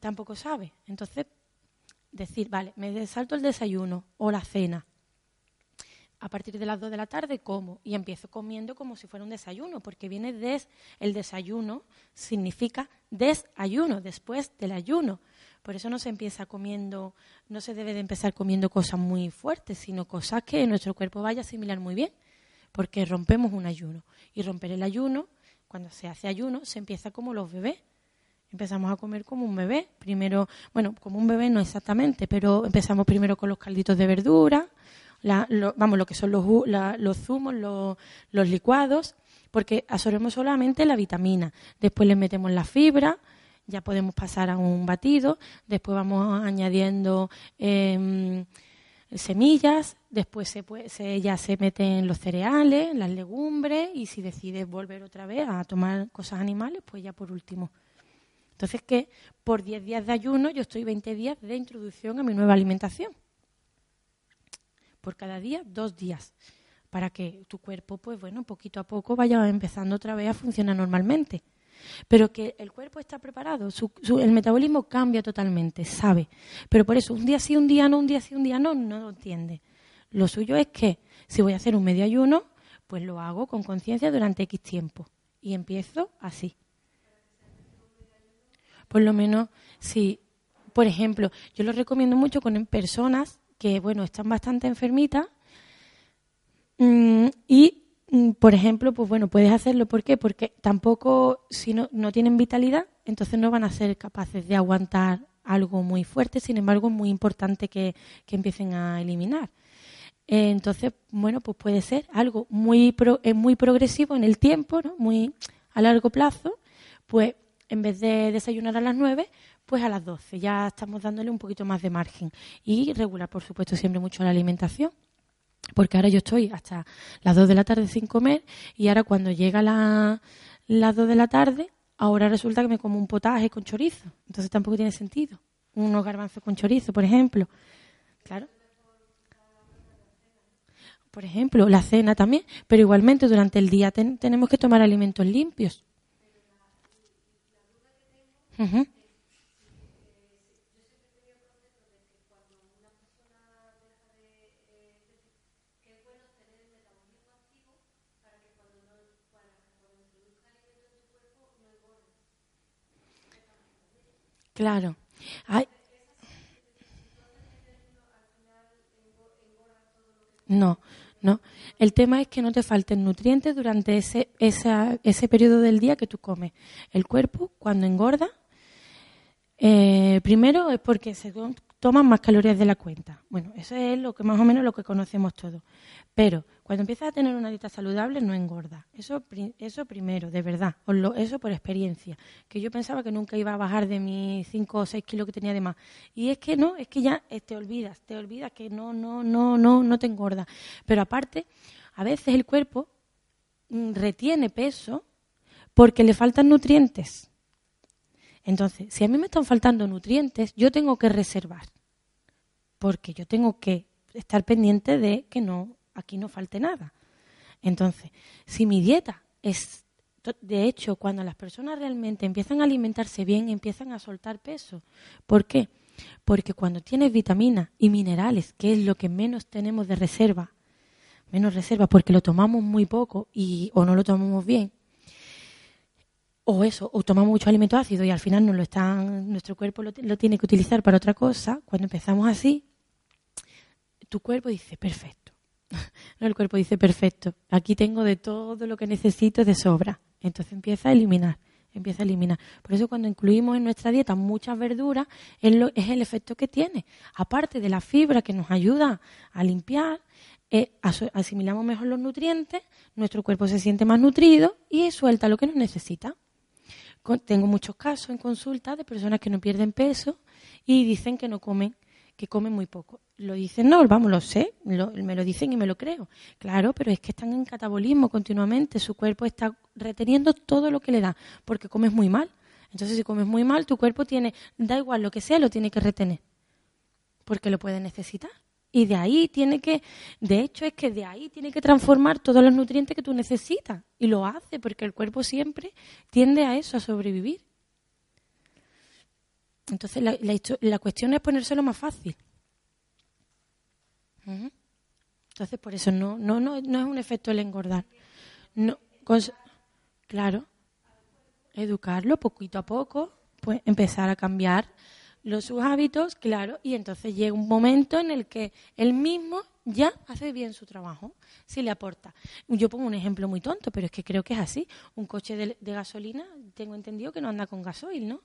Tampoco sabe. Entonces, decir, vale, me salto el desayuno o la cena. A partir de las 2 de la tarde como y empiezo comiendo como si fuera un desayuno, porque viene des, el desayuno significa desayuno, después del ayuno. Por eso no se empieza comiendo, no se debe de empezar comiendo cosas muy fuertes, sino cosas que nuestro cuerpo vaya a asimilar muy bien, porque rompemos un ayuno. Y romper el ayuno, cuando se hace ayuno, se empieza como los bebés. Empezamos a comer como un bebé. Primero, bueno, como un bebé no exactamente, pero empezamos primero con los calditos de verdura, vamos, lo que son los, los zumos, los, los licuados, porque absorbemos solamente la vitamina. Después le metemos la fibra, ya podemos pasar a un batido, después vamos añadiendo em, semillas, después se, ya se meten los cereales, las legumbres y si decides volver otra vez a tomar cosas animales, pues ya por último. Entonces que por 10 días de ayuno yo estoy 20 días de introducción a mi nueva alimentación. Por cada día, dos días para que tu cuerpo, pues bueno, poquito a poco vaya empezando otra vez a funcionar normalmente. Pero que el cuerpo está preparado, el metabolismo cambia totalmente, sabe. Pero por eso, un día sí, un día no, un día sí, un día no, no lo entiende. Lo suyo es que si voy a hacer un medio ayuno, pues lo hago con conciencia durante X tiempo. Y empiezo así. Por lo menos, si, por ejemplo, yo lo recomiendo mucho con personas que, bueno, están bastante enfermitas mm, y por ejemplo, pues bueno, puedes hacerlo. ¿Por qué? Porque tampoco, si no, no tienen vitalidad, entonces no van a ser capaces de aguantar algo muy fuerte, sin embargo, es muy importante que, empiecen a eliminar. entonces, bueno, pues puede ser algo muy, muy progresivo en el tiempo, ¿no? muy a largo plazo, pues en vez de desayunar a las 9, pues a las 12. Ya estamos dándole un poquito más de margen. Y regular, por supuesto, siempre mucho la alimentación porque ahora yo estoy hasta las 2 de la tarde sin comer y ahora cuando llega la, las 2 de la tarde, ahora resulta que me como un potaje con chorizo. Entonces tampoco tiene sentido. Unos garbanzos con chorizo, por ejemplo. Claro. Por ejemplo, la cena también, pero igualmente durante el día tenemos que tomar alimentos limpios. Claro. No, ¿no? El tema es que no te falten nutrientes durante ese, ese periodo del día que tú comes. El cuerpo, cuando engorda, eh, primero es porque se toman más calorías de la cuenta. Bueno, eso es lo que más o menos lo que conocemos todos. Pero cuando empiezas a tener una dieta saludable no engorda. Eso, eso primero, de verdad. eso por experiencia. Que yo pensaba que nunca iba a bajar de mis 5 o 6 kilos que tenía de más. Y es que no, es que ya eh, te olvidas, te olvidas que no, no, no, no, no te engorda. Pero aparte, a veces el cuerpo mm, retiene peso porque le faltan nutrientes. Entonces, si a mí me están faltando nutrientes, yo tengo que reservar, porque yo tengo que estar pendiente de que no aquí no falte nada. Entonces, si mi dieta es de hecho, cuando las personas realmente empiezan a alimentarse bien, empiezan a soltar peso. ¿Por qué? Porque cuando tienes vitaminas y minerales, que es lo que menos tenemos de reserva, menos reserva porque lo tomamos muy poco y o no lo tomamos bien, o eso, o tomamos mucho alimento ácido y al final no lo están, nuestro cuerpo lo, tiene que utilizar para otra cosa, cuando empezamos así, tu cuerpo dice, perfecto. no, el cuerpo dice, perfecto, aquí tengo de todo lo que necesito de sobra. Entonces empieza a eliminar, empieza a eliminar. Por eso cuando incluimos en nuestra dieta muchas verduras, es, es el efecto que tiene. Aparte de la fibra que nos ayuda a limpiar, eh, asimilamos mejor los nutrientes, nuestro cuerpo se siente más nutrido y suelta lo que nos necesita tengo muchos casos en consulta de personas que no pierden peso y dicen que no comen, que comen muy poco. Lo dicen, no, vamos, lo sé, me lo dicen y me lo creo. Claro, pero es que están en catabolismo continuamente, su cuerpo está reteniendo todo lo que le da, porque comes muy mal. Entonces, si comes muy mal, tu cuerpo tiene, da igual lo que sea, lo tiene que retener, porque lo puede necesitar. Y de ahí tiene que, de hecho es que de ahí tiene que transformar todos los nutrientes que tú necesitas. Y lo hace porque el cuerpo siempre tiende a eso, a sobrevivir. Entonces la, la, cuestión es ponérselo más fácil. Entonces por eso no, no, no, no es un efecto el engordar. No, claro, educarlo poquito a poco, pues empezar a cambiar los sus hábitos, claro, y entonces llega un momento en el que él mismo ya hace bien su trabajo, si le aporta. Yo pongo un ejemplo muy tonto, pero es que creo que es así. Un coche de, gasolina, tengo entendido que no anda con gasoil, ¿no?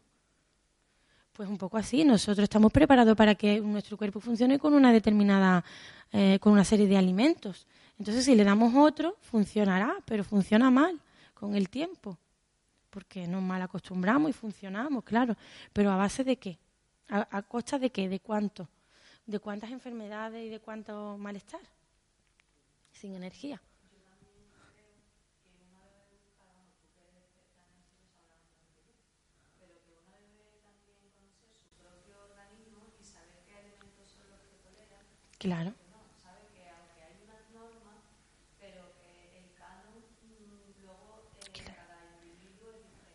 Pues un poco así. Nosotros estamos preparados para que nuestro cuerpo funcione con una determinada, eh, con una serie de alimentos. Entonces, si le damos otro, funcionará, pero funciona mal con el tiempo, porque nos mal acostumbramos y funcionamos, claro. Pero a base de qué? ¿A, costa de qué? ¿De cuánto? ¿De cuántas enfermedades y de cuánto malestar? Sin energía. Claro.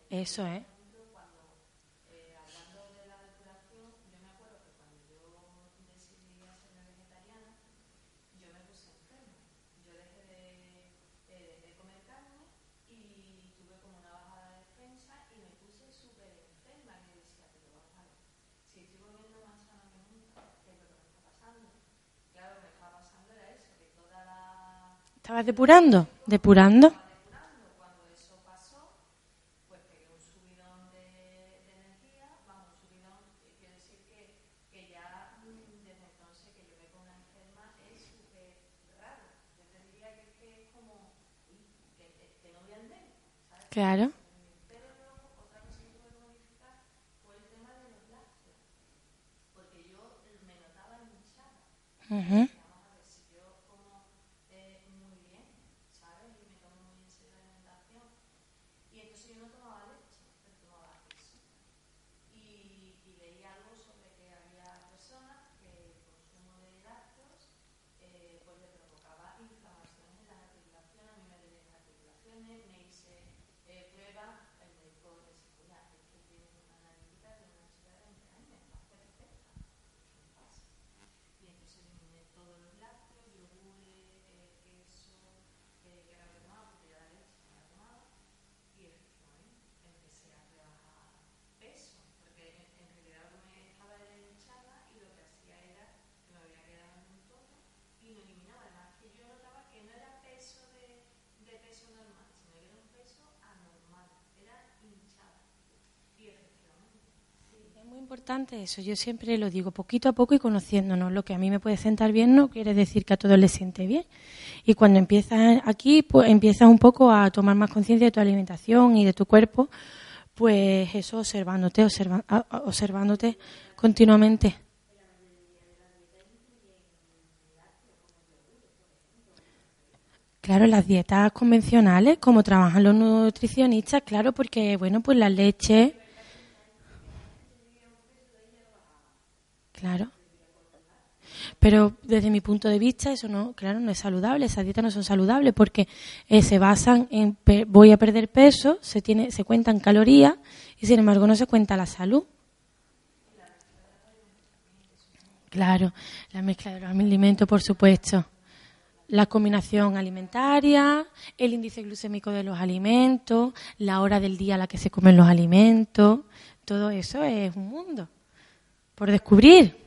Eso es. ¿Estabas depurando? ¿Depurando? Es muy importante eso, yo siempre lo digo, poquito a poco y conociéndonos. Lo que a mí me puede sentar bien no quiere decir que a todos les siente bien. Y cuando empiezas aquí, pues empiezas un poco a tomar más conciencia de tu alimentación y de tu cuerpo, pues eso observándote, observándote continuamente. Claro, las dietas convencionales, como trabajan los nutricionistas, claro, porque, bueno, pues la leche. Claro. Pero desde mi punto de vista, eso no, claro, no es saludable, esas dietas no son saludables porque eh, se basan en voy a perder peso, se tiene, se cuentan calorías y sin embargo no se cuenta la salud. Claro, la mezcla de los alimentos, por supuesto la combinación alimentaria, el índice glucémico de los alimentos, la hora del día a la que se comen los alimentos, todo eso es un mundo por descubrir.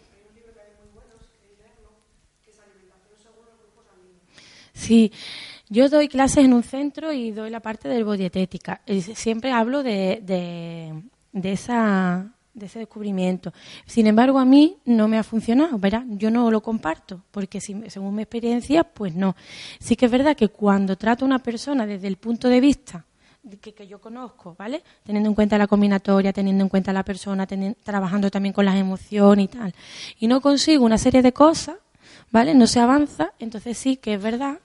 Sí, yo doy clases en un centro y doy la parte de bodietética. Siempre hablo de, de, de esa de ese descubrimiento. Sin embargo, a mí no me ha funcionado, ¿verdad? Yo no lo comparto, porque según mi experiencia, pues no. Sí que es verdad que cuando trato a una persona desde el punto de vista que, yo conozco, ¿vale? Teniendo en cuenta la combinatoria, teniendo en cuenta la persona, trabajando también con las emociones y tal, y no consigo una serie de cosas, ¿vale? No se avanza, entonces sí que es verdad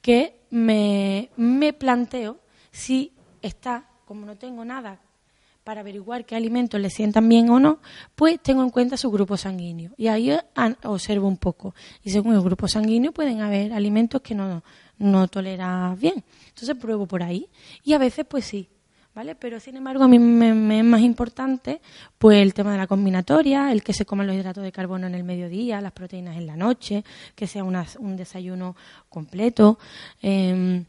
que me, me planteo si está, como no tengo nada para averiguar qué alimentos le sientan bien o no, pues tengo en cuenta su grupo sanguíneo. Y ahí observo un poco. Y según el grupo sanguíneo pueden haber alimentos que no, no toleras bien. Entonces pruebo por ahí. Y a veces pues sí. ¿Vale? Pero sin embargo a mí me, es más importante pues el tema de la combinatoria, el que se coman los hidratos de carbono en el mediodía, las proteínas en la noche, que sea un desayuno completo. Em,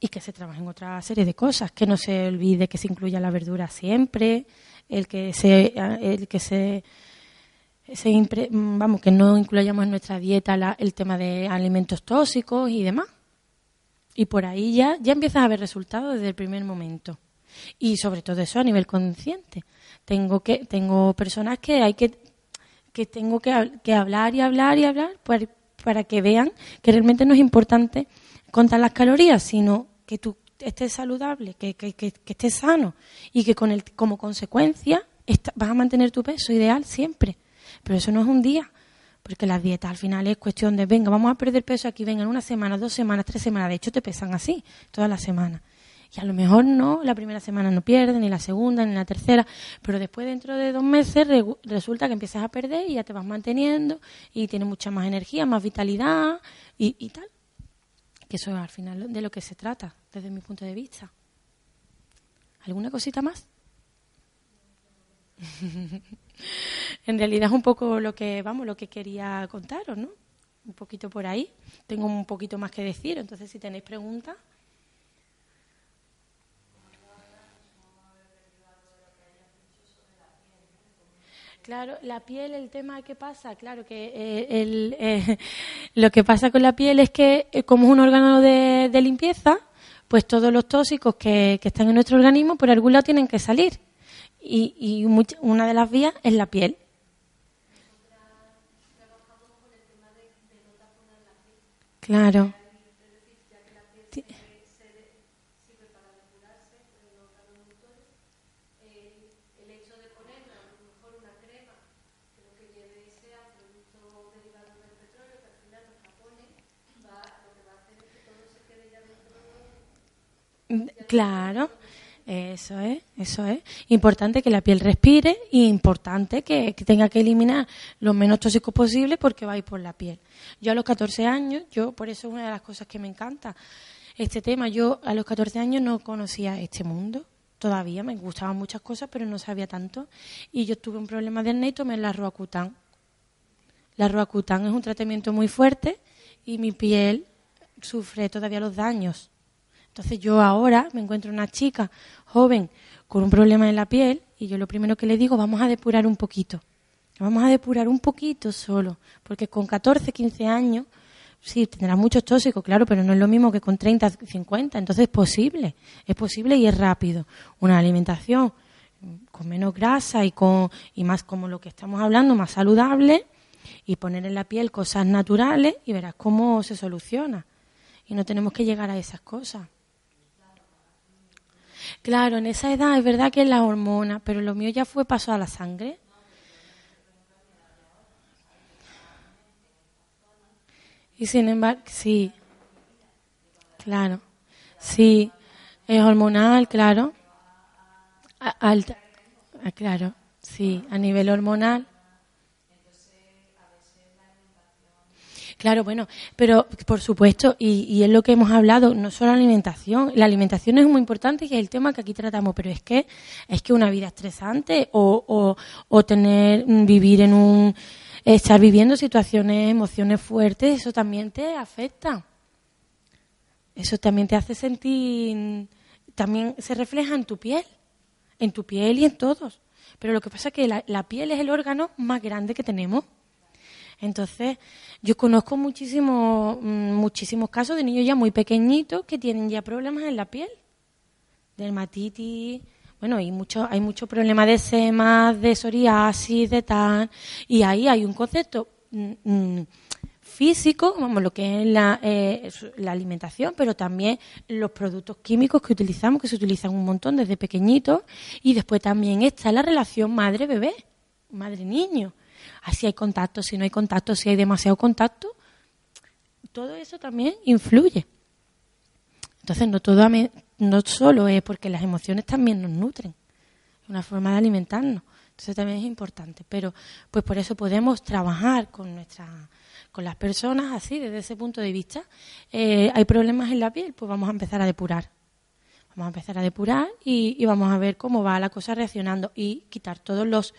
y que se trabaje en otra serie de cosas, que no se olvide que se incluya la verdura siempre, el que se, el que se, vamos, que no incluyamos en nuestra dieta el tema de alimentos tóxicos y demás. Y por ahí ya, ya empiezas a ver resultados desde el primer momento. Y sobre todo eso a nivel consciente. Tengo que, tengo personas que hay que, que tengo que, que hablar y hablar y hablar para, para que vean que realmente no es importante contar las calorías, sino que tú estés saludable, que, que, que, estés sano y que con el, como consecuencia vas a mantener tu peso ideal siempre. Pero eso no es un día, porque las dietas al final es cuestión de, venga, vamos a perder peso aquí, venga, en una semana, dos semanas, tres semanas. De hecho, te pesan así toda la semana. Y a lo mejor no, la primera semana no pierdes, ni la segunda, ni la tercera, pero después dentro de dos meses resulta que empiezas a perder y ya te vas manteniendo y tienes mucha más energía, más vitalidad y tal. Que eso es al final de lo que se trata desde mi punto de vista. ¿Alguna cosita más? en realidad es un poco lo que, vamos, lo que quería contaros, ¿no? Un poquito por ahí. Tengo un poquito más que decir, entonces si tenéis preguntas. Claro, la piel, el tema que pasa, claro que eh, el, eh, lo que pasa con la piel es que eh, como es un órgano de, de limpieza, pues todos los tóxicos que, están en nuestro organismo por algún lado tienen que salir. Y, y una de las vías es la piel. Claro. Claro, eso es, eso es. Importante que la piel respire y importante que, tenga que eliminar lo menos tóxicos posible porque va a ir por la piel. Yo a los 14 años, yo por eso es una de las cosas que me encanta este tema. Yo a los 14 años no conocía este mundo. Todavía me gustaban muchas cosas, pero no sabía tanto. Y yo tuve un problema de acné y tomé la Roacutan. La Roacutan es un tratamiento muy fuerte y mi piel sufre todavía los daños entonces yo ahora me encuentro una chica joven con un problema en la piel y yo lo primero que le digo, vamos a depurar un poquito. Vamos a depurar un poquito solo, porque con 14, 15 años, sí, tendrá muchos tóxicos, claro, pero no es lo mismo que con 30, 50. Entonces es posible, es posible y es rápido. Una alimentación con menos grasa y con y más como lo que estamos hablando, más saludable y poner en la piel cosas naturales y verás cómo se soluciona. Y no tenemos que llegar a esas cosas. Claro, en esa edad es verdad que es la hormona, pero lo mío ya fue paso a la sangre. Y sin embargo, sí, claro, sí, es hormonal, claro, alta, ah, claro, sí, a nivel hormonal. Claro, bueno, pero por supuesto, y, es lo que hemos hablado, no solo alimentación, la alimentación es muy importante y es el tema que aquí tratamos, pero es que es que una vida estresante o, o, tener, vivir en un, estar viviendo situaciones, emociones fuertes, eso también te afecta. Eso también te hace sentir, también se refleja en tu piel, en tu piel y en todos. Pero lo que pasa es que la piel es el órgano más grande que tenemos. Entonces, yo conozco muchísimos, mm, muchísimos casos de niños ya muy pequeñitos que tienen ya problemas en la piel, dermatitis, bueno, hay mucho, hay mucho problema de semas, de psoriasis, de tan, y ahí hay un concepto mm, mm, físico, vamos, lo que es la, eh, la, alimentación, pero también los productos químicos que utilizamos, que se utilizan un montón desde pequeñitos, y después también está la relación madre-bebé, madre-niño así hay contacto, si no hay contacto, si hay demasiado contacto, todo eso también influye. Entonces, no, todo, no solo es porque las emociones también nos nutren, es una forma de alimentarnos. Entonces también es importante, pero pues por eso podemos trabajar con nuestra, con las personas así desde ese punto de vista. Eh, hay problemas en la piel, pues vamos a empezar a depurar. Vamos a empezar a depurar y, vamos a ver cómo va la cosa reaccionando y quitar todos los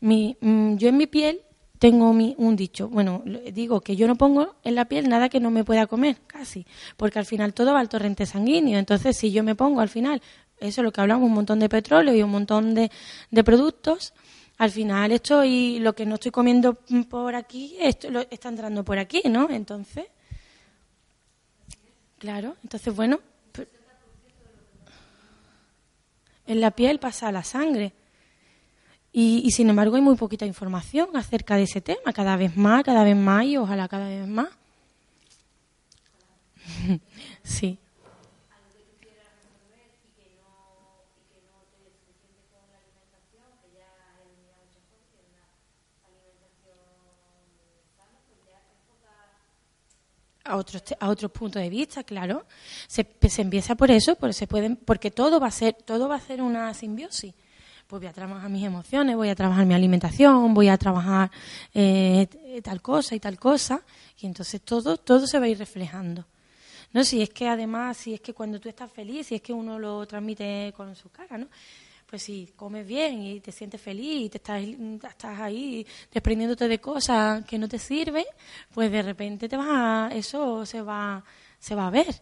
mi, mm, yo en mi piel tengo mi, un dicho, bueno, digo que yo no pongo en la piel nada que no me pueda comer, casi, porque al final todo va al torrente sanguíneo. Entonces, si yo me pongo al final, eso es lo que hablamos, un montón de petróleo y un montón de, de productos, al final esto y lo que no estoy comiendo por aquí, esto lo, está entrando por aquí, ¿no? Entonces, claro, entonces, bueno, en la piel pasa la sangre. Y, sin embargo hay muy poquita información acerca de ese tema, cada vez más, cada vez más y ojalá cada vez más. sí. A otros a otros puntos de vista, claro. Se, se empieza por eso, porque se pueden, porque todo va a ser todo va a ser una simbiosis pues voy a trabajar mis emociones, voy a trabajar mi alimentación, voy a trabajar eh, tal cosa y tal cosa, y entonces todo, todo se va a ir reflejando. No, si es que además, si es que cuando tú estás feliz, si es que uno lo transmite con su cara, ¿no? Pues si comes bien y te sientes feliz y te estás, estás ahí desprendiéndote de cosas que no te sirven, pues de repente te vas a, eso se va, se va a ver.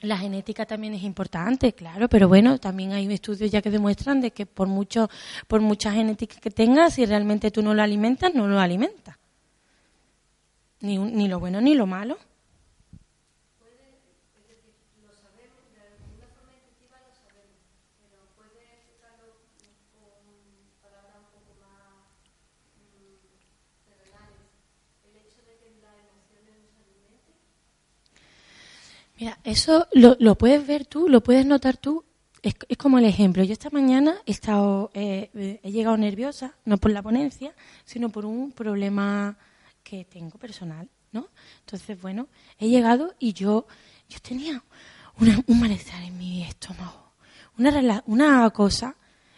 La genética también es importante, claro, pero bueno, también hay estudios ya que demuestran de que por mucho, por mucha genética que tengas, si realmente tú no lo alimentas, no lo alimentas. Ni, ni lo bueno ni lo malo. Mira, eso lo, lo, puedes ver tú, lo puedes notar tú. Es, es como el ejemplo. Yo esta mañana he estado, eh, he llegado nerviosa, no por la ponencia, sino por un problema que tengo personal, ¿no? Entonces, bueno, he llegado y yo, yo tenía una, un malestar en mi estómago, una, una cosa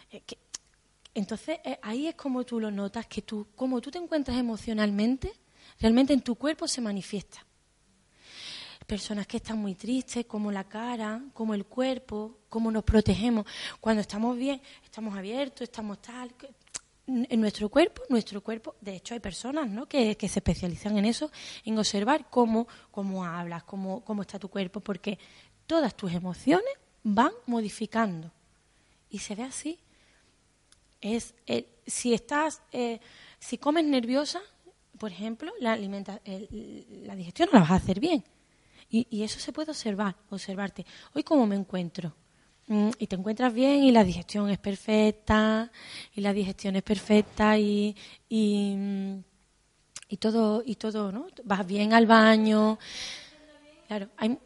eh, entonces eh, ahí es como tú lo notas que tú, como tú te encuentras emocionalmente, realmente en tu cuerpo se manifiesta personas que están muy tristes, como la cara, como el cuerpo, cómo nos protegemos. Cuando estamos bien, estamos abiertos, estamos tal. En nuestro cuerpo, nuestro cuerpo, de hecho hay personas ¿no? que, se especializan en eso, en observar cómo, cómo hablas, cómo, cómo está tu cuerpo, porque todas tus emociones van modificando. Y se ve así. Es, si estás, eh, si comes nerviosa, por ejemplo, la, alimenta, la digestión no la vas a hacer bien. Y, eso se puede observar, observarte. Hoy cómo me encuentro. mm, y te encuentras bien y la digestión es perfecta y la digestión es perfecta y, y, mm, y todo y todo no vas bien al baño claro hay,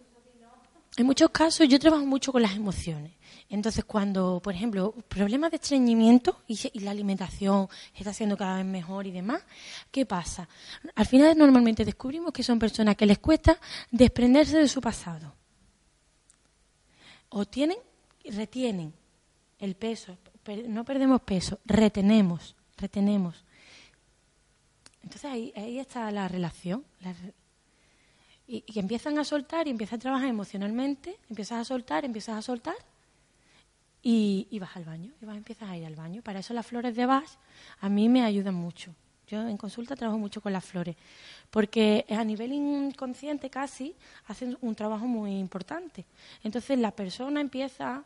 hay muchos casos yo trabajo mucho con las emociones entonces, cuando, por ejemplo, problemas de estreñimiento y, y, la alimentación está siendo cada vez mejor y demás, ¿qué pasa? Al final normalmente descubrimos que son personas que les cuesta desprenderse de su pasado. O tienen, retienen el peso, no perdemos peso, retenemos, retenemos. Entonces ahí, ahí está la relación. La, y, y empiezan a soltar y empiezan a trabajar emocionalmente, empiezas a soltar, empiezas a soltar y, vas al baño, y vas, empiezas a ir al baño. Para eso las flores de Bach a mí me ayudan mucho. Yo en consulta trabajo mucho con las flores, porque a nivel inconsciente casi hacen un trabajo muy importante. Entonces la persona empieza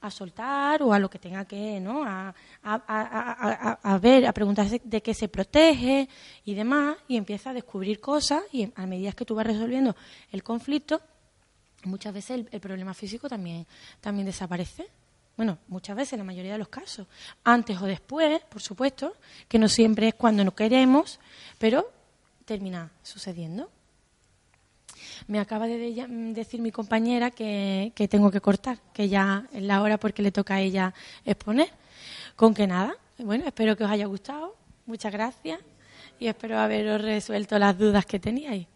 a soltar o a lo que tenga que, ¿no? A, a, ver, a preguntarse de qué se protege y demás, y empieza a descubrir cosas y a medida que tú vas resolviendo el conflicto, muchas veces el, el problema físico también, también desaparece. Bueno, muchas veces, la mayoría de los casos. Antes o después, por supuesto, que no siempre es cuando no queremos, pero termina sucediendo. Me acaba de decir mi compañera que, tengo que cortar, que ya es la hora porque le toca a ella exponer. Con que nada, bueno, espero que os haya gustado. Muchas gracias y espero haberos resuelto las dudas que teníais.